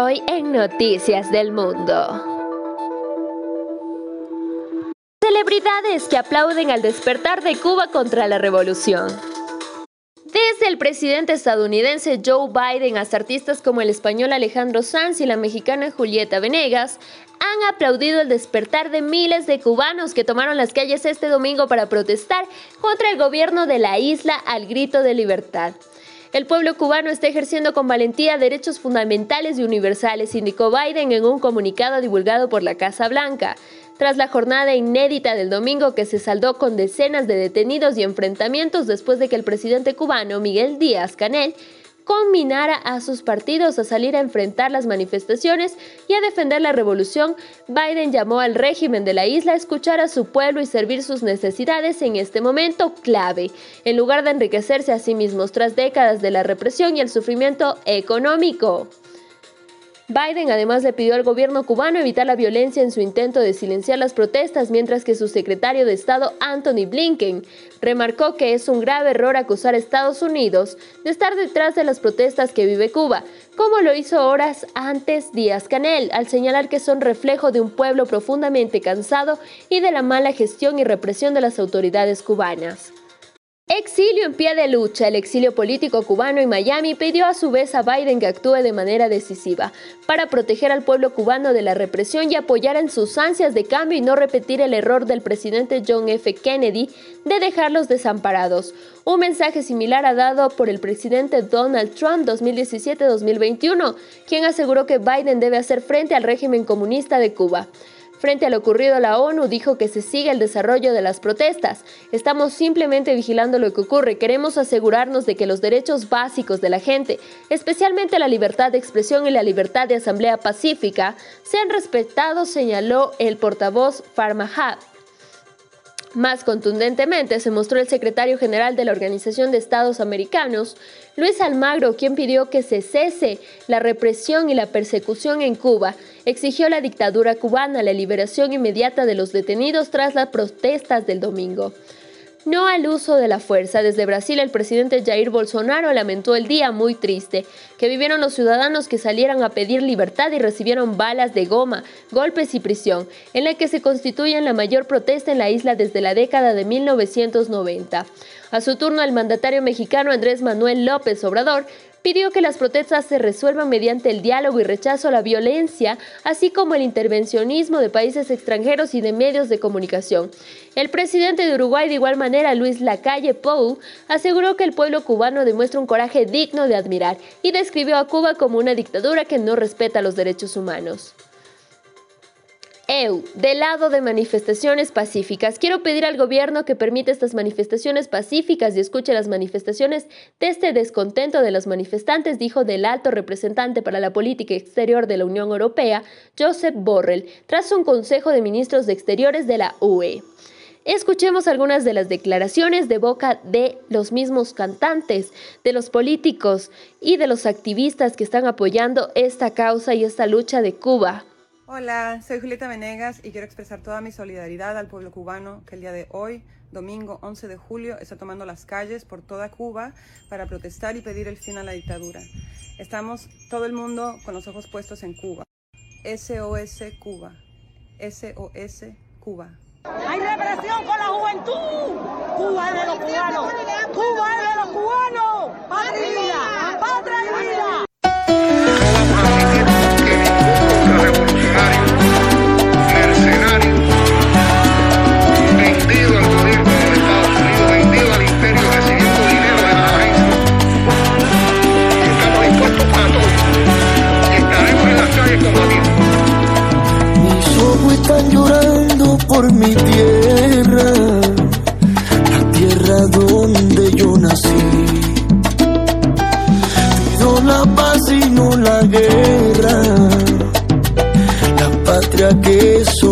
Hoy en Noticias del Mundo. Celebridades que aplauden al despertar de Cuba contra la revolución. Desde el presidente estadounidense Joe Biden hasta artistas como el español Alejandro Sanz y la mexicana Julieta Venegas han aplaudido el despertar de miles de cubanos que tomaron las calles este domingo para protestar contra el gobierno de la isla al grito de libertad. El pueblo cubano está ejerciendo con valentía derechos fundamentales y universales, indicó Biden en un comunicado divulgado por la Casa Blanca. Tras la jornada inédita del domingo que se saldó con decenas de detenidos y enfrentamientos después de que el presidente cubano Miguel Díaz Canel combinara a sus partidos a salir a enfrentar las manifestaciones y a defender la revolución, Biden llamó al régimen de la isla a escuchar a su pueblo y servir sus necesidades en este momento clave, en lugar de enriquecerse a sí mismos tras décadas de la represión y el sufrimiento económico. Biden además le pidió al gobierno cubano evitar la violencia en su intento de silenciar las protestas, mientras que su secretario de Estado, Anthony Blinken, remarcó que es un grave error acusar a Estados Unidos de estar detrás de las protestas que vive Cuba, como lo hizo horas antes Díaz Canel, al señalar que son reflejo de un pueblo profundamente cansado y de la mala gestión y represión de las autoridades cubanas. Exilio en pie de lucha. El exilio político cubano en Miami pidió a su vez a Biden que actúe de manera decisiva para proteger al pueblo cubano de la represión y apoyar en sus ansias de cambio y no repetir el error del presidente John F. Kennedy de dejarlos desamparados. Un mensaje similar ha dado por el presidente Donald Trump 2017-2021, quien aseguró que Biden debe hacer frente al régimen comunista de Cuba. Frente a lo ocurrido, la ONU dijo que se sigue el desarrollo de las protestas. Estamos simplemente vigilando lo que ocurre. Queremos asegurarnos de que los derechos básicos de la gente, especialmente la libertad de expresión y la libertad de asamblea pacífica, sean respetados, señaló el portavoz Farmahad. Más contundentemente se mostró el secretario general de la Organización de Estados Americanos, Luis Almagro, quien pidió que se cese la represión y la persecución en Cuba, exigió la dictadura cubana la liberación inmediata de los detenidos tras las protestas del domingo no al uso de la fuerza. Desde Brasil, el presidente Jair Bolsonaro lamentó el día muy triste que vivieron los ciudadanos que salieran a pedir libertad y recibieron balas de goma, golpes y prisión, en la que se constituye la mayor protesta en la isla desde la década de 1990. A su turno, el mandatario mexicano Andrés Manuel López Obrador pidió que las protestas se resuelvan mediante el diálogo y rechazo a la violencia, así como el intervencionismo de países extranjeros y de medios de comunicación. El presidente de Uruguay, de igual manera, Luis Lacalle Pou, aseguró que el pueblo cubano demuestra un coraje digno de admirar y describió a Cuba como una dictadura que no respeta los derechos humanos. EU, del lado de manifestaciones pacíficas. Quiero pedir al gobierno que permita estas manifestaciones pacíficas y escuche las manifestaciones de este descontento de los manifestantes, dijo del alto representante para la política exterior de la Unión Europea, Joseph Borrell, tras un consejo de ministros de Exteriores de la UE. Escuchemos algunas de las declaraciones de boca de los mismos cantantes, de los políticos y de los activistas que están apoyando esta causa y esta lucha de Cuba. Hola, soy Julieta Venegas y quiero expresar toda mi solidaridad al pueblo cubano que el día de hoy, domingo 11 de julio, está tomando las calles por toda Cuba para protestar y pedir el fin a la dictadura. Estamos todo el mundo con los ojos puestos en Cuba. SOS Cuba. SOS Cuba. Hay represión con la juventud. Cuba es de los cubanos. Cuba es de los cubanos. Patria, guerra, la patria que Martín.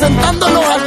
representándonos al